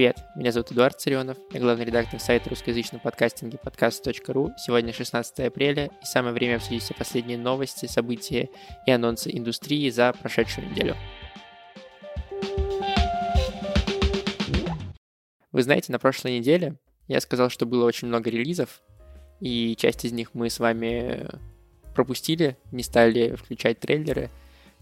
Привет, меня зовут Эдуард Царионов, я главный редактор сайта русскоязычного подкастинга подкаст.ру. Сегодня 16 апреля, и самое время обсудить все последние новости, события и анонсы индустрии за прошедшую неделю. Вы знаете, на прошлой неделе я сказал, что было очень много релизов, и часть из них мы с вами пропустили, не стали включать трейлеры,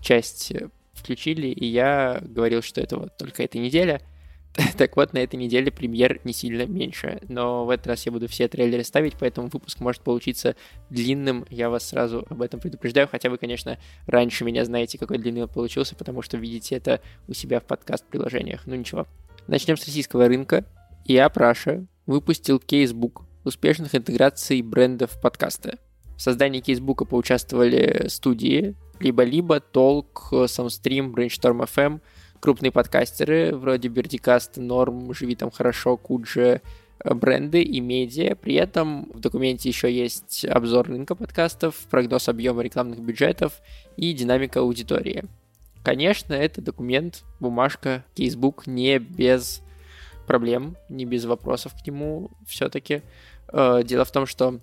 часть включили, и я говорил, что это вот только эта неделя — Так вот, на этой неделе премьер не сильно меньше, но в этот раз я буду все трейлеры ставить, поэтому выпуск может получиться длинным, я вас сразу об этом предупреждаю, хотя вы, конечно, раньше меня знаете, какой длинный он получился, потому что видите это у себя в подкаст-приложениях, ну ничего. Начнем с российского рынка. Я, Праша, выпустил кейсбук успешных интеграций брендов подкаста. В создании кейсбука поучаствовали студии либо-либо, Толк, Soundstream, Brainstorm FM — крупные подкастеры вроде Бердикаст, Норм, Живи там хорошо, Куджи, э, бренды и медиа. При этом в документе еще есть обзор рынка подкастов, прогноз объема рекламных бюджетов и динамика аудитории. Конечно, это документ, бумажка, кейсбук не без проблем, не без вопросов к нему все-таки. Э, дело в том, что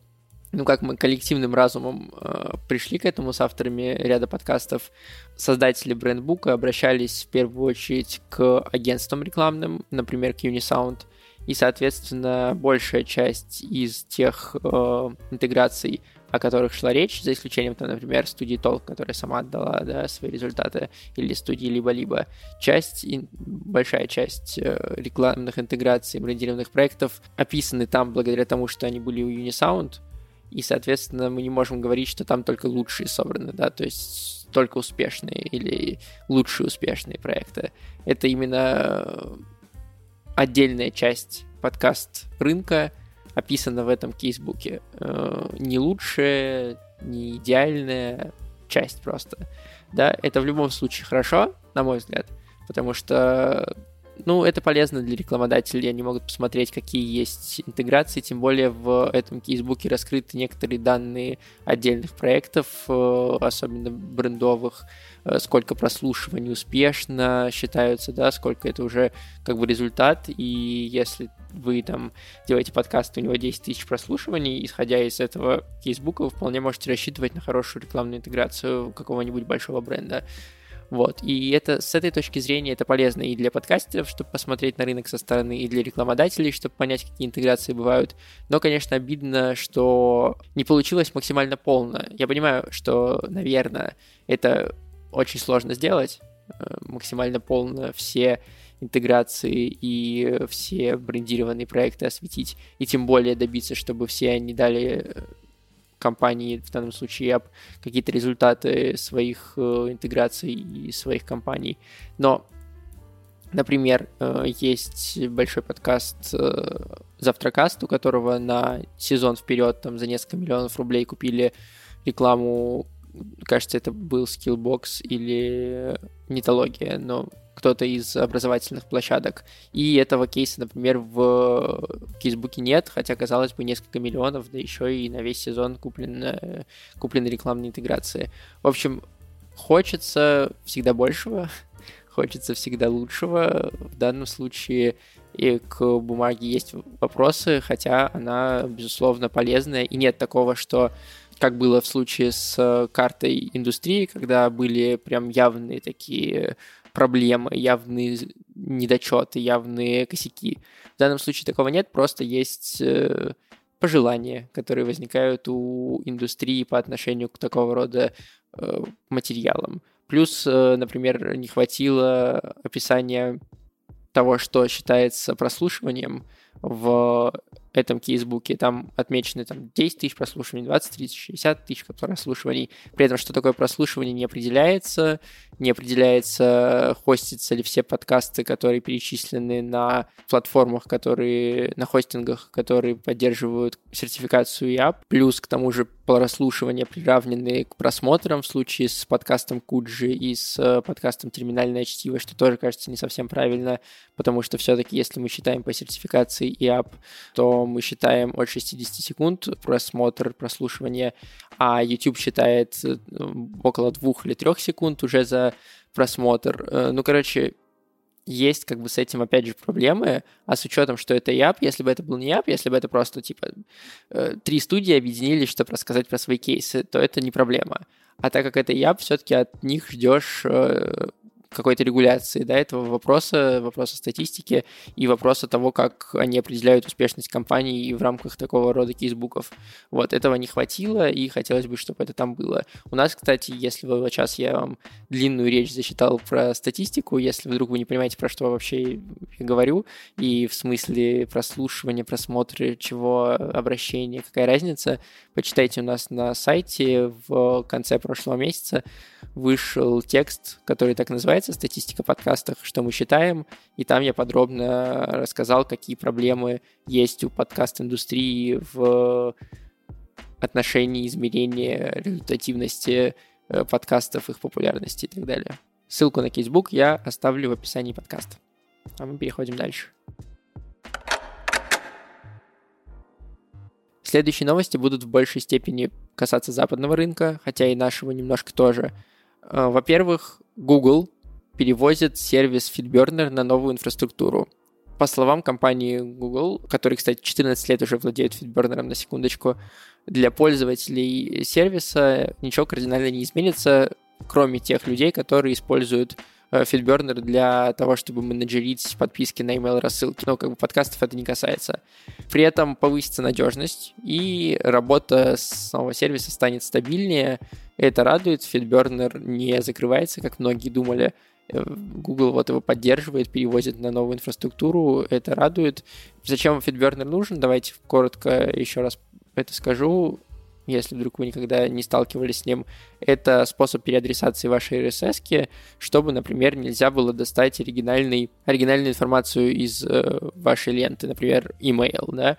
ну, как мы коллективным разумом э, пришли к этому с авторами ряда подкастов, создатели брендбука обращались в первую очередь к агентствам рекламным, например, к Unisound, и, соответственно, большая часть из тех э, интеграций, о которых шла речь, за исключением, там, например, студии Толк, которая сама отдала да, свои результаты, или студии либо-либо, часть, большая часть э, рекламных интеграций, брендированных проектов описаны там благодаря тому, что они были у Unisound, и, соответственно, мы не можем говорить, что там только лучшие собраны, да, то есть только успешные или лучшие успешные проекты. Это именно отдельная часть подкаст рынка, описана в этом кейсбуке. Э, не лучшая, не идеальная часть просто. Да, это в любом случае хорошо, на мой взгляд, потому что ну, это полезно для рекламодателей, они могут посмотреть, какие есть интеграции, тем более в этом кейсбуке раскрыты некоторые данные отдельных проектов, э, особенно брендовых, э, сколько прослушиваний успешно считаются, да, сколько это уже как бы результат, и если вы там делаете подкаст, у него 10 тысяч прослушиваний, исходя из этого кейсбука, вы вполне можете рассчитывать на хорошую рекламную интеграцию какого-нибудь большого бренда. Вот. И это с этой точки зрения это полезно и для подкастеров, чтобы посмотреть на рынок со стороны, и для рекламодателей, чтобы понять, какие интеграции бывают. Но, конечно, обидно, что не получилось максимально полно. Я понимаю, что, наверное, это очень сложно сделать, э, максимально полно все интеграции и все брендированные проекты осветить, и тем более добиться, чтобы все они дали компании, в данном случае App, какие-то результаты своих э, интеграций и своих компаний. Но, например, э, есть большой подкаст э, Завтракаст, у которого на сезон вперед там за несколько миллионов рублей купили рекламу кажется, это был Skillbox или Нитология, но кто-то из образовательных площадок. И этого кейса, например, в кейсбуке нет, хотя, казалось бы, несколько миллионов, да еще и на весь сезон куплена, куплены рекламные интеграции. В общем, хочется всегда большего, хочется всегда лучшего. В данном случае и к бумаге есть вопросы, хотя она, безусловно, полезная, и нет такого, что как было в случае с картой индустрии, когда были прям явные такие проблемы, явные недочеты, явные косяки. В данном случае такого нет, просто есть э, пожелания, которые возникают у индустрии по отношению к такого рода э, материалам. Плюс, э, например, не хватило описания того, что считается прослушиванием в этом кейсбуке, там отмечены там 10 тысяч прослушиваний, 20 тысяч, 60 тысяч прослушиваний. При этом, что такое прослушивание, не определяется. Не определяется, хостятся ли все подкасты, которые перечислены на платформах, которые, на хостингах, которые поддерживают сертификацию ИАП. Плюс, к тому же, прослушивания приравнены к просмотрам в случае с подкастом Куджи и с э, подкастом Терминальное чтиво, что тоже кажется не совсем правильно, потому что все-таки, если мы считаем по сертификации ИАП, то мы считаем от 60 секунд просмотр, прослушивание, а YouTube считает э, около двух или трех секунд уже за просмотр. Э, ну, короче, есть как бы с этим, опять же, проблемы, а с учетом, что это ЯП, если бы это был не ЯП, если бы это просто, типа, э, три студии объединились, чтобы рассказать про свои кейсы, то это не проблема. А так как это ЯП, все-таки от них ждешь какой-то регуляции да, этого вопроса, вопроса статистики и вопроса того, как они определяют успешность компании в рамках такого рода кейсбуков. Вот, этого не хватило, и хотелось бы, чтобы это там было. У нас, кстати, если вы сейчас я вам длинную речь засчитал про статистику, если вдруг вы не понимаете, про что вообще я говорю, и в смысле прослушивания, просмотра, чего, обращения, какая разница, почитайте у нас на сайте в конце прошлого месяца вышел текст, который так называется «Статистика подкастов. Что мы считаем?», и там я подробно рассказал, какие проблемы есть у подкаст-индустрии в отношении измерения результативности э, подкастов, их популярности и так далее. Ссылку на кейсбук я оставлю в описании подкаста. А мы переходим дальше. Следующие новости будут в большей степени касаться западного рынка, хотя и нашего немножко тоже – а, во-первых, Google перевозит сервис FeedBurner на новую инфраструктуру. По словам компании Google, который, кстати, 14 лет уже владеет FeedBurner на секундочку, для пользователей сервиса ничего кардинально не изменится, кроме тех людей, которые используют FeedBurner э, для того, чтобы менеджерить подписки на email рассылки. Но как бы подкастов это не касается. При этом повысится надежность, и работа с нового сервиса станет стабильнее, это радует, FeedBurner не закрывается, как многие думали. Э, Google вот его поддерживает, перевозит на новую инфраструктуру, это радует. Зачем FeedBurner нужен? Давайте коротко еще раз это скажу, если вдруг вы никогда не сталкивались с ним. Это способ переадресации вашей RSS, чтобы, например, нельзя было достать оригинальный, оригинальную информацию из э, вашей ленты, например, email, да.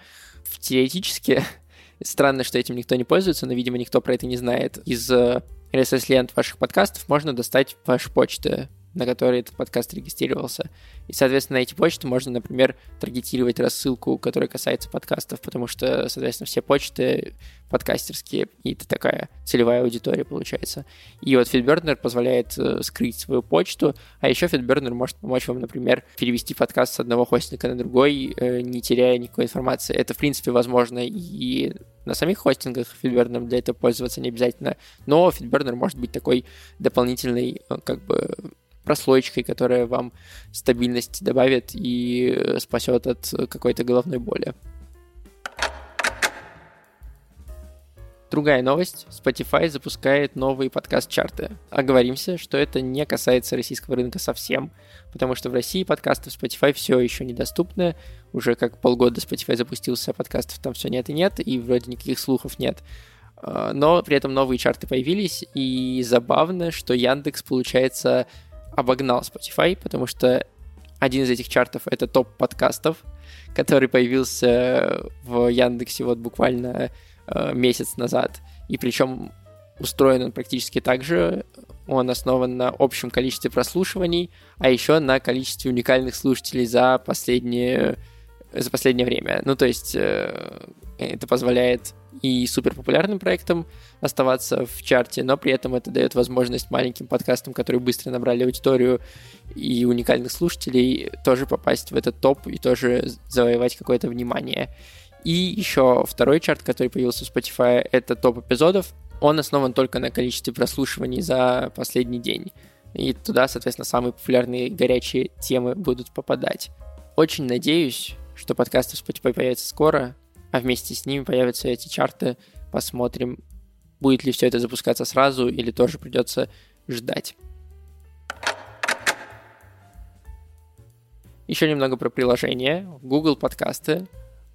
Теоретически Странно, что этим никто не пользуется, но, видимо, никто про это не знает. Из RSS-лент э, ваших подкастов можно достать ваши почты на которой этот подкаст регистрировался. И, соответственно, на эти почты можно, например, таргетировать рассылку, которая касается подкастов, потому что, соответственно, все почты подкастерские, и это такая целевая аудитория получается. И вот FeedBurner позволяет э, скрыть свою почту, а еще FeedBurner может помочь вам, например, перевести подкаст с одного хостинга на другой, э, не теряя никакой информации. Это, в принципе, возможно и на самих хостингах FeedBurner для этого пользоваться не обязательно, но FeedBurner может быть такой дополнительной, э, как бы, прослойкой, которая вам стабильность добавит и э, спасет от какой-то головной боли. Другая новость. Spotify запускает новые подкаст-чарты. Оговоримся, что это не касается российского рынка совсем, потому что в России подкасты в Spotify все еще недоступны. Уже как полгода Spotify запустился, подкастов там все нет и нет, и вроде никаких слухов нет. А, но при этом новые чарты появились, и забавно, что Яндекс, получается, обогнал Spotify, потому что один из этих чартов — это топ подкастов, который появился в Яндексе вот буквально э, месяц назад. И причем устроен он практически так же. Он основан на общем количестве прослушиваний, а еще на количестве уникальных слушателей за последние за последнее время. Ну, то есть э, это позволяет и супер популярным проектам оставаться в чарте, но при этом это дает возможность маленьким подкастам, которые быстро набрали аудиторию и уникальных слушателей, тоже попасть в этот топ и тоже завоевать какое-то внимание. И еще второй чарт, который появился в Spotify, это топ эпизодов. Он основан только на количестве прослушиваний за последний день. И туда, соответственно, самые популярные горячие темы будут попадать. Очень надеюсь, что подкасты в Spotify появятся скоро, а вместе с ними появятся эти чарты. Посмотрим, будет ли все это запускаться сразу или тоже придется ждать. Еще немного про приложение. Google подкасты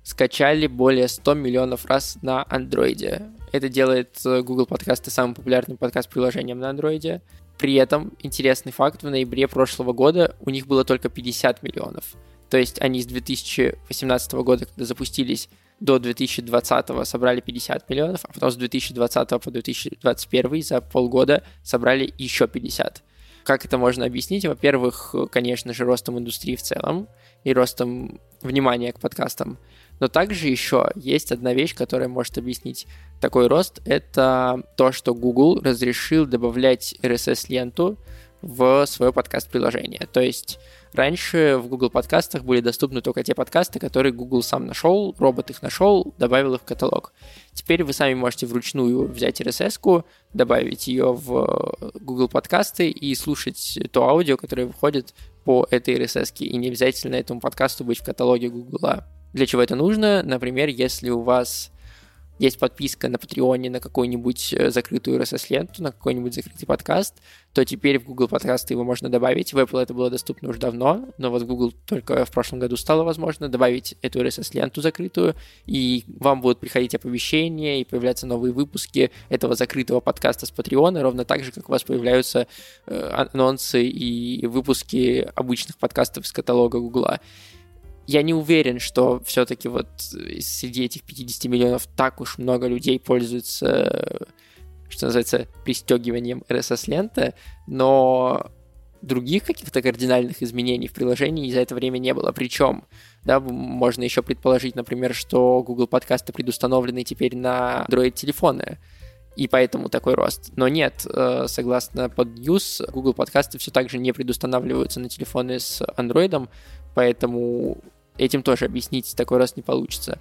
скачали более 100 миллионов раз на андроиде. Это делает э, Google подкасты самым популярным подкаст-приложением на андроиде. При этом, интересный факт, в ноябре прошлого года у них было только 50 миллионов. То есть они с 2018 года, когда запустились, до 2020 собрали 50 миллионов, а потом с 2020 по 2021 за полгода собрали еще 50. Как это можно объяснить? Во-первых, конечно же, ростом индустрии в целом и ростом внимания к подкастам. Но также еще есть одна вещь, которая может объяснить такой рост. Это то, что Google разрешил добавлять RSS-ленту в свое подкаст-приложение. То есть раньше в Google подкастах были доступны только те подкасты, которые Google сам нашел, робот их нашел, добавил их в каталог. Теперь вы сами можете вручную взять RSS-ку, добавить ее в Google подкасты и слушать то аудио, которое выходит по этой RSS, и не обязательно этому подкасту быть в каталоге Google. Для чего это нужно? Например, если у вас есть подписка на Патреоне на какую-нибудь э, закрытую RSS-ленту, на какой-нибудь закрытый подкаст, то теперь в Google подкасты его можно добавить. В Apple это было доступно уже давно, но вот в Google только в прошлом году стало возможно добавить эту RSS-ленту закрытую, и вам будут приходить оповещения и появляться новые выпуски этого закрытого подкаста с Патреона, ровно так же, как у вас появляются э, анонсы и выпуски обычных подкастов из каталога Гугла я не уверен, что все-таки вот среди этих 50 миллионов так уж много людей пользуются, что называется, пристегиванием RSS-ленты, но других каких-то кардинальных изменений в приложении за это время не было. Причем, да, можно еще предположить, например, что Google подкасты предустановлены теперь на Android-телефоны, и поэтому такой рост. Но нет, э, согласно под News, Google подкасты все так же не предустанавливаются на телефоны с Android, поэтому этим тоже объяснить такой раз не получится.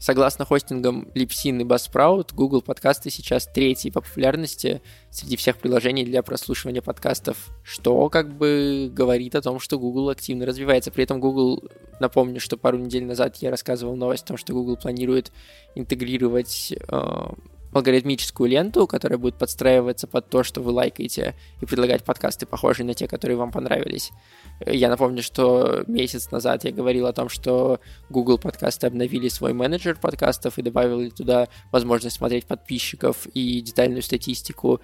Согласно хостингам Libsyn и Buzzsprout, Google подкасты сейчас третьи по популярности среди всех приложений для прослушивания подкастов, что как бы говорит о том, что Google активно развивается. При этом Google, напомню, что пару недель назад я рассказывал новость о том, что Google планирует интегрировать э, алгоритмическую ленту, которая будет подстраиваться под то, что вы лайкаете, и предлагать подкасты, похожие на те, которые вам понравились. Я напомню, что месяц назад я говорил о том, что Google подкасты обновили свой менеджер подкастов и добавили туда возможность смотреть подписчиков и детальную статистику.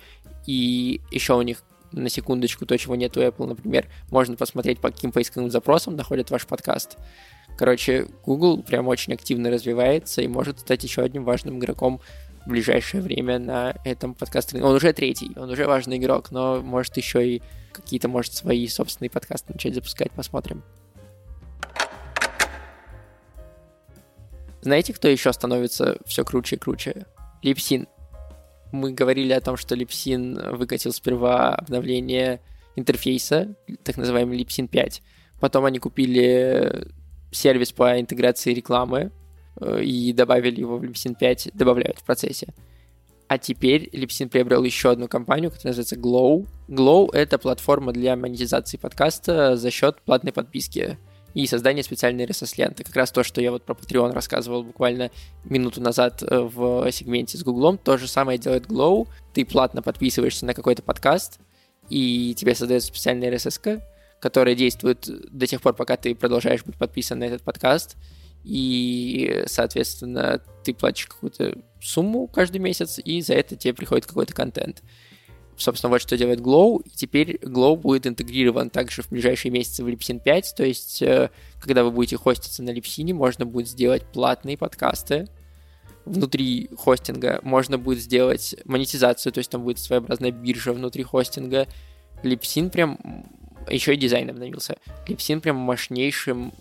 И еще у них на секундочку, то, чего нет у Apple, например, можно посмотреть, по каким поисковым запросам находят ваш подкаст. Короче, Google прям очень активно развивается и может стать еще одним важным игроком в ближайшее время на этом подкасте. Он уже третий, он уже важный игрок, но может еще и какие-то, может, свои собственные подкасты начать запускать, посмотрим. Знаете, кто еще становится все круче и круче? Липсин. Мы говорили о том, что Липсин выкатил сперва обновление интерфейса, так называемый Lipsin 5. Потом они купили сервис по интеграции рекламы, и добавили его в Libsyn 5, добавляют в процессе. А теперь Libsyn приобрел еще одну компанию, которая называется Glow. Glow — это платформа для монетизации подкаста за счет платной подписки и создания специальной RSS-ленты. Как раз то, что я вот про Patreon рассказывал буквально минуту назад э, в сегменте с Гуглом, то же самое делает Glow. Ты платно подписываешься на какой-то подкаст, и тебе создается специальная RSS, которая действует до тех пор, пока ты продолжаешь быть подписан на этот подкаст — и, соответственно, ты платишь какую-то сумму каждый месяц, и за это тебе приходит какой-то контент. Собственно, вот что делает Glow, и теперь Glow будет интегрирован также в ближайшие месяцы в Libsyn 5, то есть, э, когда вы будете хоститься на Libsyn, можно будет сделать платные подкасты, внутри хостинга можно будет сделать монетизацию, то есть там будет своеобразная биржа внутри хостинга. Lipsyn прям еще и дизайн обновился. Lipsyn прям мощнейшим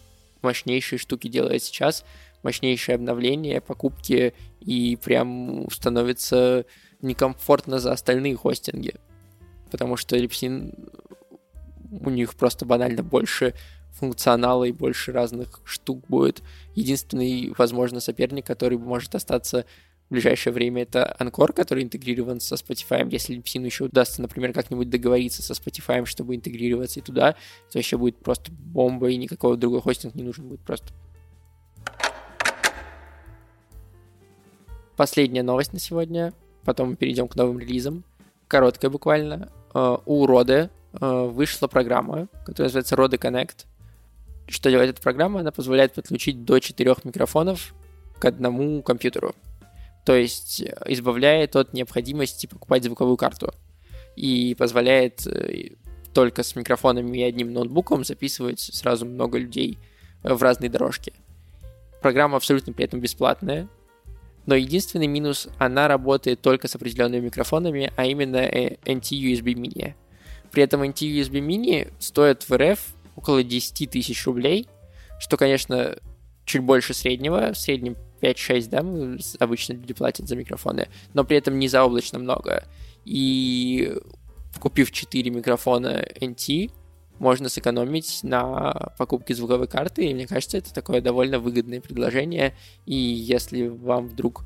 мощнейшие штуки делает сейчас, мощнейшие обновления, покупки, и прям становится некомфортно за остальные хостинги. Потому что Lipsin у них просто банально больше функционала и больше разных штук будет. Единственный, возможно, соперник, который может остаться в ближайшее время это Анкор, который интегрирован со Spotify. Если Липсину еще удастся, например, как-нибудь договориться со Spotify, чтобы интегрироваться и туда, то еще будет просто бомба, и никакого другого хостинг не нужен будет просто. Последняя новость на сегодня. Потом мы перейдем к новым релизам. Короткая буквально. Э, у Роды э, вышла программа, которая называется Rode Connect. Что делает эта программа? Она позволяет подключить до четырех микрофонов к одному компьютеру то есть э, избавляет от необходимости покупать звуковую карту и позволяет э, только с микрофонами и одним ноутбуком записывать сразу много людей э, в разные дорожки. Программа абсолютно при этом бесплатная, но единственный минус, она работает только с определенными микрофонами, а именно NT-USB Mini. При этом NT-USB Mini стоит в РФ около 10 тысяч рублей, что, конечно, чуть больше среднего, в среднем 5-6, да, обычно люди платят за микрофоны, но при этом не заоблачно много. И купив 4 микрофона NT, можно сэкономить на покупке звуковой карты, и мне кажется, это такое довольно выгодное предложение, и если вам вдруг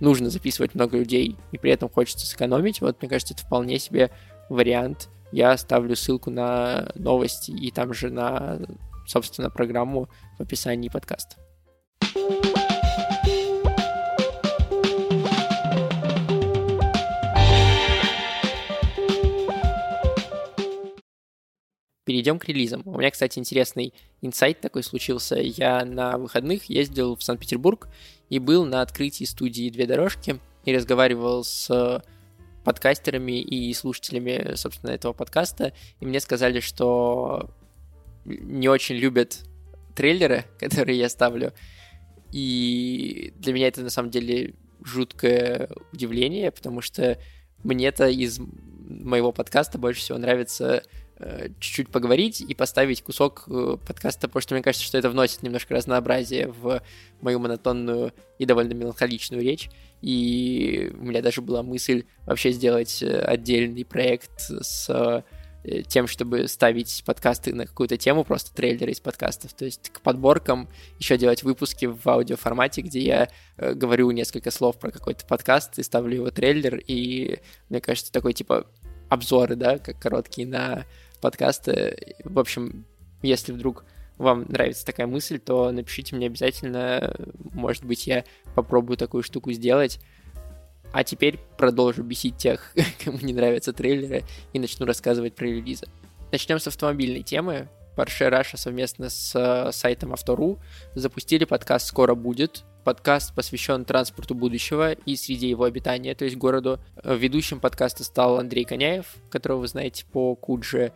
нужно записывать много людей, и при этом хочется сэкономить, вот, мне кажется, это вполне себе вариант. Я оставлю ссылку на новости и там же на, собственно, программу в описании подкаста. Перейдем к релизам. У меня, кстати, интересный инсайт такой случился. Я на выходных ездил в Санкт-Петербург и был на открытии студии «Две дорожки» и разговаривал с подкастерами и слушателями, собственно, этого подкаста, и мне сказали, что не очень любят трейлеры, которые я ставлю, и для меня это на самом деле жуткое удивление, потому что мне-то из моего подкаста больше всего нравится Э, чуть-чуть поговорить и поставить кусок э, подкаста, потому что мне кажется, что это вносит немножко разнообразия в мою монотонную и довольно меланхоличную речь. И у меня даже была мысль вообще сделать э, отдельный проект с тем, чтобы ставить подкасты на какую-то тему, просто трейлеры из подкастов. То есть к подборкам еще делать выпуски в аудиоформате, где я э, говорю несколько слов про какой-то подкаст и ставлю его трейлер. И мне кажется, такой типа обзоры, да, как короткие на подкасты. В общем, если вдруг вам нравится такая мысль, то напишите мне обязательно. Может быть, я попробую такую штуку сделать. А теперь продолжу бесить тех, кому не нравятся трейлеры, и начну рассказывать про релизы. Начнем с автомобильной темы. Porsche Russia совместно с э, сайтом Автору запустили подкаст «Скоро будет». Подкаст посвящен транспорту будущего и среде его обитания, то есть городу. Ведущим подкаста стал Андрей Коняев, которого вы знаете по Кудже,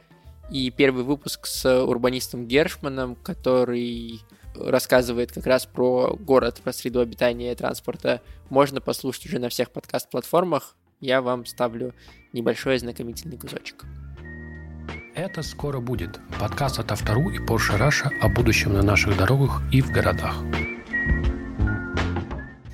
и первый выпуск с урбанистом Гершманом, который рассказывает как раз про город, про среду обитания и транспорта, можно послушать уже на всех подкаст-платформах. Я вам ставлю небольшой ознакомительный кусочек. Это скоро будет. Подкаст от Автору и Porsche Russia о будущем на наших дорогах и в городах.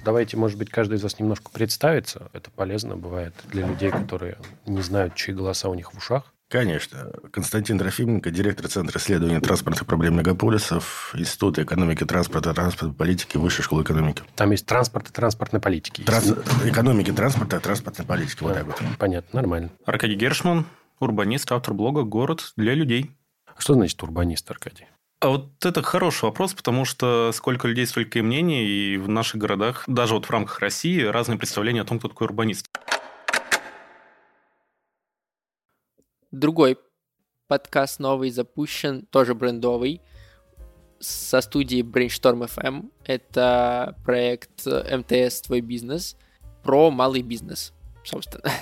Давайте, может быть, каждый из вас немножко представится. Это полезно бывает для людей, которые не знают, чьи голоса у них в ушах. Конечно. Константин Трофименко, директор Центра исследования транспортных проблем мегаполисов, Института экономики транспорта, транспортной политики, Высшей школы экономики. Там есть транспорт и транспортной политики. Транс... Экономики транспорта и транспортной политики. Вот так вот. Понятно, нормально. Аркадий Гершман, урбанист, автор блога «Город для людей». А что значит урбанист, Аркадий? А вот это хороший вопрос, потому что сколько людей, столько и мнений, и в наших городах, даже вот в рамках России, разные представления о том, кто такой урбанист. Другой подкаст новый запущен, тоже брендовый, со студии Brainstorm FM. Это проект МТС «Твой бизнес» про малый бизнес, собственно.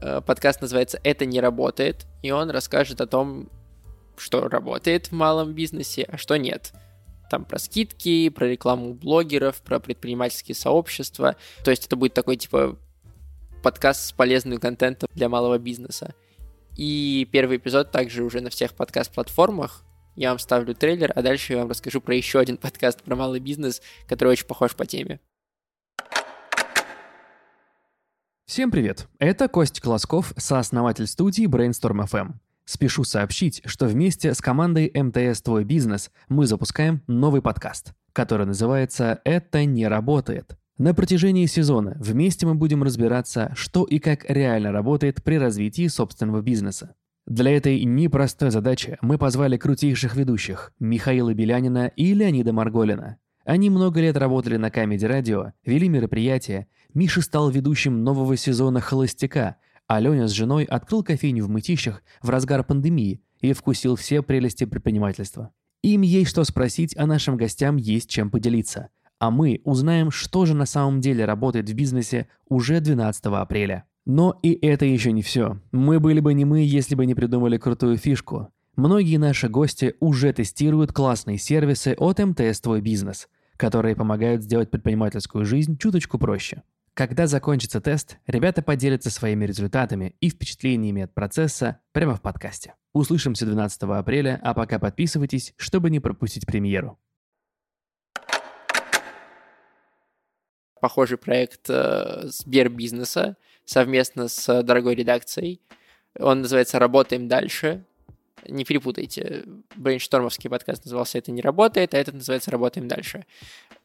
Э, подкаст называется «Это не работает», и он расскажет о том, что работает в малом бизнесе, а что нет. Там про скидки, про рекламу блогеров, про предпринимательские сообщества. То есть это будет такой, типа, подкаст с полезным контентом для малого бизнеса. И первый эпизод также уже на всех подкаст-платформах. Я вам ставлю трейлер, а дальше я вам расскажу про еще один подкаст про малый бизнес, который очень похож по теме. Всем привет! Это Костя Колосков, сооснователь студии Brainstorm FM. Спешу сообщить, что вместе с командой МТС «Твой бизнес» мы запускаем новый подкаст, который называется «Это не работает». На протяжении сезона вместе мы будем разбираться, что и как реально работает при развитии собственного бизнеса. Для этой непростой задачи мы позвали крутейших ведущих Михаила Белянина и Леонида Марголина. Они много лет работали на Камеди Радио, вели мероприятия, Миша стал ведущим нового сезона «Холостяка», а Леня с женой открыл кофейню в Мытищах в разгар пандемии и вкусил все прелести предпринимательства. Им есть что спросить, а нашим гостям есть чем поделиться – а мы узнаем, что же на самом деле работает в бизнесе уже 12 апреля. Но и это еще не все. Мы были бы не мы, если бы не придумали крутую фишку. Многие наши гости уже тестируют классные сервисы от МТС «Твой бизнес», которые помогают сделать предпринимательскую жизнь чуточку проще. Когда закончится тест, ребята поделятся своими результатами и впечатлениями от процесса прямо в подкасте. Услышимся 12 апреля, а пока подписывайтесь, чтобы не пропустить премьеру. Похожий проект э, Сбербизнеса совместно с дорогой редакцией. Он называется «Работаем дальше». Не перепутайте. Брейнштормовский подкаст назывался «Это не работает», а этот называется «Работаем дальше».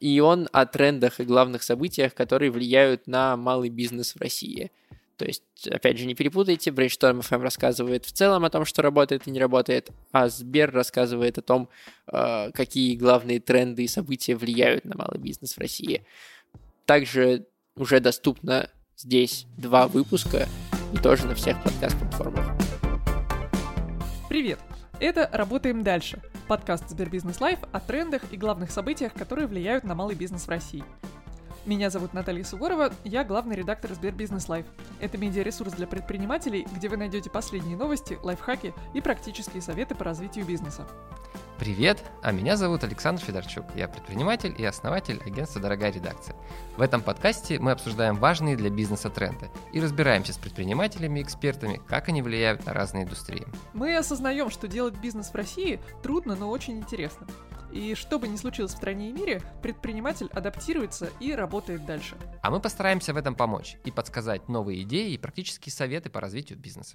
И он о трендах и главных событиях, которые влияют на малый бизнес в России. То есть, опять же, не перепутайте, Brainstorm FM рассказывает в целом о том, что работает и не работает, а Сбер рассказывает о том, э, какие главные тренды и события влияют на малый бизнес в России. Также уже доступно здесь два выпуска и тоже на всех подкаст-платформах. Привет! Это «Работаем дальше» – подкаст СберБизнес Live о трендах и главных событиях, которые влияют на малый бизнес в России. Меня зовут Наталья Сугорова, я главный редактор СберБизнес Live. Это медиаресурс для предпринимателей, где вы найдете последние новости, лайфхаки и практические советы по развитию бизнеса. Привет, а меня зовут Александр Федорчук. Я предприниматель и основатель агентства «Дорогая редакция». В этом подкасте мы обсуждаем важные для бизнеса тренды и разбираемся с предпринимателями и экспертами, как они влияют на разные индустрии. Мы осознаем, что делать бизнес в России трудно, но очень интересно. И что бы ни случилось в стране и мире, предприниматель адаптируется и работает дальше. А мы постараемся в этом помочь и подсказать новые идеи и практические советы по развитию бизнеса.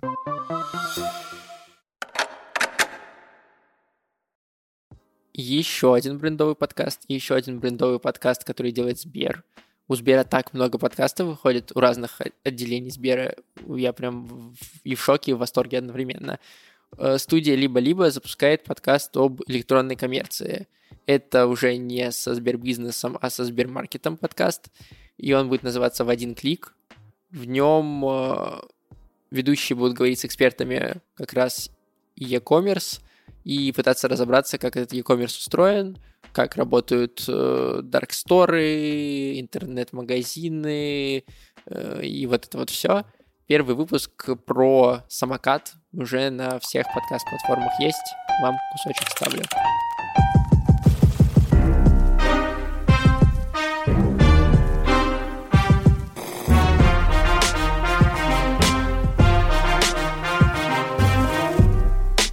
Еще один брендовый подкаст, еще один брендовый подкаст, который делает Сбер. У Сбера так много подкастов выходит, у разных отделений Сбера. Я прям и в шоке, и в восторге одновременно. Э, студия «Либо-либо» запускает подкаст об электронной коммерции. Это уже не со Сбербизнесом, а со Сбермаркетом подкаст. И он будет называться «В один клик». В нем э, ведущие будут говорить с экспертами как раз e-commerce, и пытаться разобраться, как этот e-commerce устроен, как работают э, дарксторы, интернет-магазины э, и вот это вот все. Первый выпуск про самокат уже на всех подкаст-платформах есть. Вам кусочек ставлю.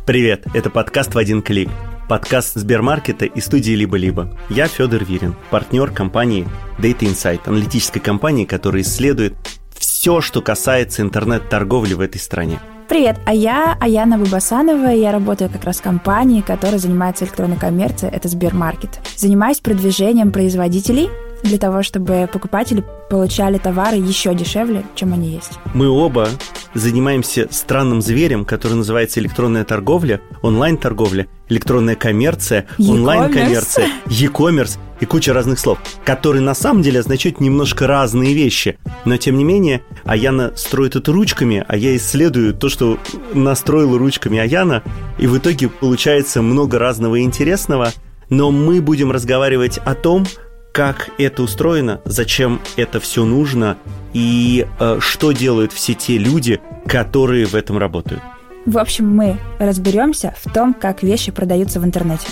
Привет, это подкаст «В один клик». Подкаст Сбермаркета и студии «Либо-либо». Я Федор Вирин, партнер компании Data Insight, аналитической компании, которая исследует все, что касается интернет-торговли в этой стране. Привет, а я Аяна Бабасанова, и я работаю как раз в компании, которая занимается электронной коммерцией, это Сбермаркет. Занимаюсь продвижением производителей для того, чтобы покупатели получали товары еще дешевле, чем они есть. Мы оба занимаемся странным зверем, который называется электронная торговля, онлайн-торговля, электронная коммерция, онлайн-коммерция, e-commerce и куча разных слов, которые на самом деле означают немножко разные вещи. Но тем не менее, Аяна строит это ручками, а я исследую то, что настроила ручками Аяна, и в итоге получается много разного и интересного. Но мы будем разговаривать о том, как это устроено, зачем это все нужно и э, что делают все те люди, которые в этом работают. В общем, мы разберемся в том, как вещи продаются в интернете.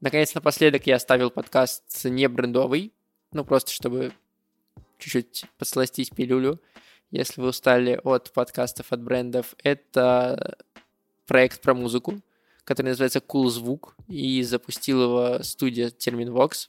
Наконец, напоследок я оставил подкаст не брендовый, ну просто чтобы чуть-чуть подсластить пилюлю, если вы устали от подкастов от брендов. Это проект про музыку, который называется Cool Звук, и запустил его студия Terminvox.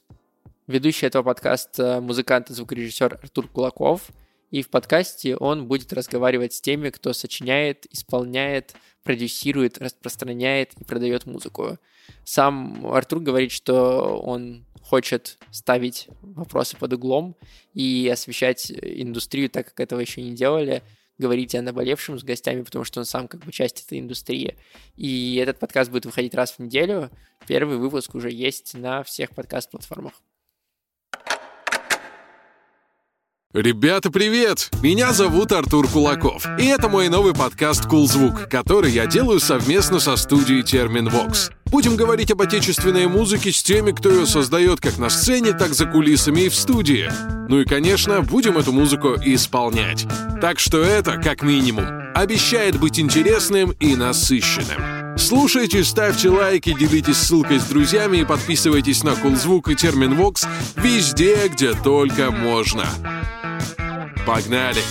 Ведущий этого подкаста музыкант и звукорежиссер Артур Кулаков, и в подкасте он будет разговаривать с теми, кто сочиняет, исполняет, продюсирует, распространяет и продает музыку. Сам Артур говорит, что он хочет ставить вопросы под углом и освещать индустрию так, как этого еще не делали, говорить о наболевшем с гостями, потому что он сам как бы часть этой индустрии. И этот подкаст будет выходить раз в неделю. Первый выпуск уже есть на всех подкаст-платформах. Ребята, привет! Меня зовут Артур Кулаков, и это мой новый подкаст «Кул Звук», который я делаю совместно со студией Термин Вокс. Будем говорить об отечественной музыке с теми, кто ее создает как на сцене, так за кулисами и в студии. Ну и, конечно, будем эту музыку исполнять. Так что это, как минимум, обещает быть интересным и насыщенным. Слушайте, ставьте лайки, делитесь ссылкой с друзьями и подписывайтесь на Кулзвук и Термин Вокс везде, где только можно. Погнали!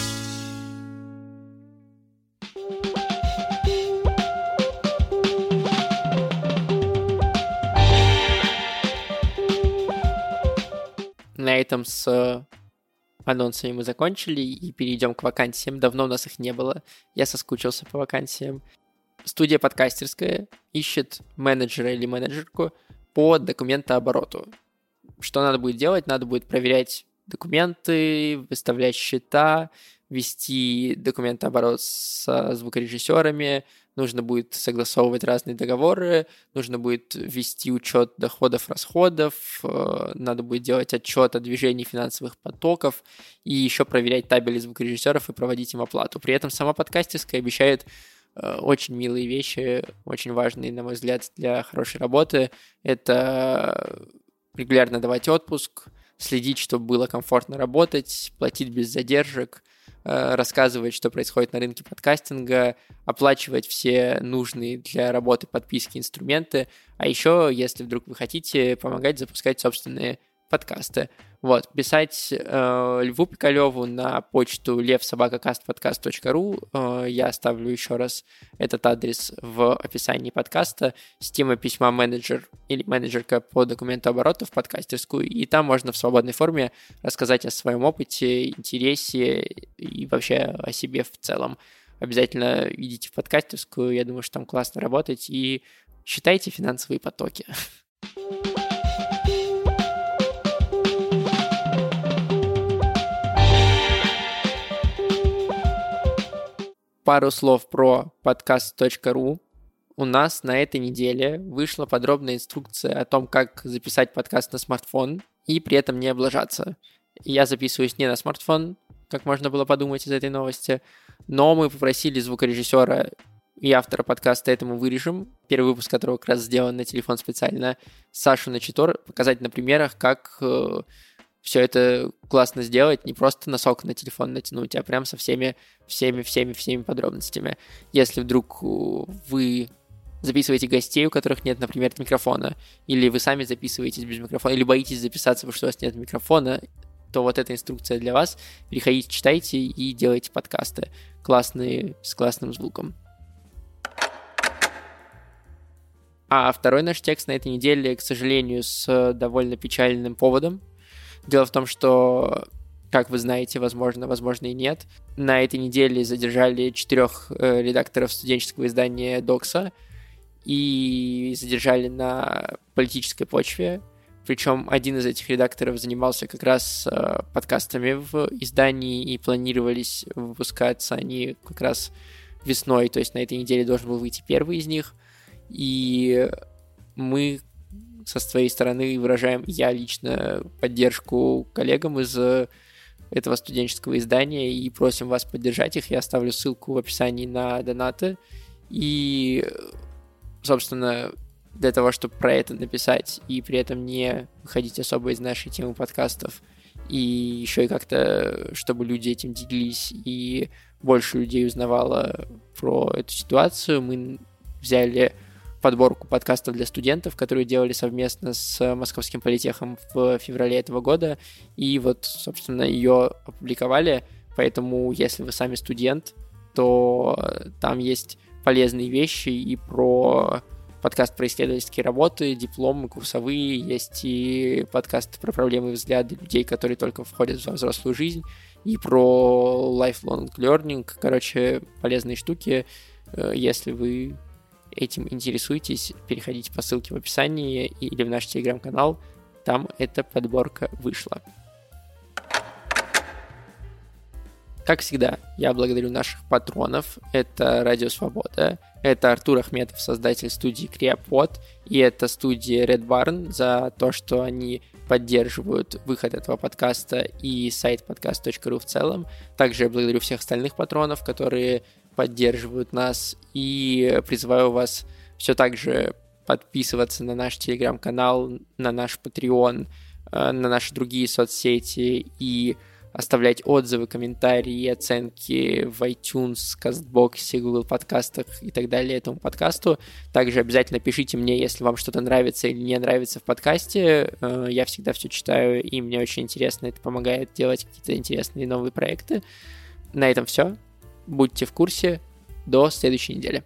На этом с анонсами мы закончили и перейдем к вакансиям. Давно у нас их не было. Я соскучился по вакансиям. Студия подкастерская ищет менеджера или менеджерку по документообороту. Что надо будет делать? Надо будет проверять документы, выставлять счета, вести документооборот со звукорежиссерами, нужно будет согласовывать разные договоры, нужно будет вести учет доходов, расходов, э, надо будет делать отчет о движении финансовых потоков и еще проверять табели звукорежиссеров и проводить им оплату. При этом сама подкастерская обещает э, очень милые вещи, очень важные, на мой взгляд, для хорошей работы. Это регулярно давать отпуск, следить, чтобы было комфортно работать, платить без задержек, Э, рассказывать, что происходит на рынке подкастинга, оплачивать все нужные для работы подписки инструменты, а еще, если вдруг вы хотите, помогать запускать собственные подкасты. Вот, писать э, Льву Пикалеву на почту levsobakacastpodcast.ru. Э, я оставлю еще раз этот адрес в описании подкаста. С темой письма менеджер или менеджерка по документу оборота в подкастерскую. И там можно в свободной форме рассказать о своем опыте, интересе и вообще о себе в целом. Обязательно идите в подкастерскую. Я думаю, что там классно работать. И считайте финансовые потоки. пару слов про подкаст.ру. У нас на этой неделе вышла подробная инструкция о том, как записать подкаст на смартфон и при этом не облажаться. Я записываюсь не на смартфон, как можно было подумать из этой новости, но мы попросили звукорежиссера и автора подкаста этому вырежем, первый выпуск которого как раз сделан на телефон специально, Сашу Начитор, показать на примерах, как э, все это классно сделать, не просто носок на телефон натянуть, а прям со всеми, всеми, всеми, всеми подробностями. Если вдруг вы записываете гостей, у которых нет, например, микрофона, или вы сами записываетесь без микрофона, или боитесь записаться, потому что у вас нет микрофона, то вот эта инструкция для вас. Переходите, читайте и делайте подкасты классные, с классным звуком. А второй наш текст на этой неделе, к сожалению, с довольно печальным поводом. Дело в том, что, как вы знаете, возможно, возможно и нет, на этой неделе задержали четырех э, редакторов студенческого издания «Докса» и задержали на политической почве. Причем один из этих редакторов занимался как раз э, подкастами в издании, и планировались выпускаться они как раз весной, то есть на этой неделе должен был выйти первый из них. И мы со своей стороны выражаем я лично поддержку коллегам из э, этого студенческого издания и просим вас поддержать их. Я оставлю ссылку в описании на донаты. И, собственно, для того, чтобы про это написать и при этом не выходить особо из нашей темы подкастов, и еще и как-то, чтобы люди этим делились и больше людей узнавало про эту ситуацию, мы взяли подборку подкастов для студентов, которую делали совместно с Московским политехом в феврале этого года. И вот, собственно, ее опубликовали. Поэтому, если вы сами студент, то там есть полезные вещи и про подкаст про исследовательские работы, дипломы, курсовые, есть и подкаст про проблемы и взгляды людей, которые только входят во взрослую жизнь, и про lifelong learning, короче, полезные штуки, э, если вы этим интересуетесь, переходите по ссылке в описании или в наш телеграм-канал, там эта подборка вышла. Как всегда, я благодарю наших патронов. Это Радио Свобода, это Артур Ахметов, создатель студии Криопод, и это студия Red Barn за то, что они поддерживают выход этого подкаста и сайт podcast.ru в целом. Также я благодарю всех остальных патронов, которые поддерживают нас. И призываю вас все так же подписываться на наш телеграм-канал, на наш Patreon, э, на наши другие соцсети и оставлять отзывы, комментарии оценки в iTunes, CastBox, Google подкастах и так далее этому подкасту. Также обязательно пишите мне, если вам что-то нравится или не нравится в подкасте. Э, я всегда все читаю, и мне очень интересно, это помогает делать какие-то интересные новые проекты. На этом все. Будьте в курсе. До следующей недели.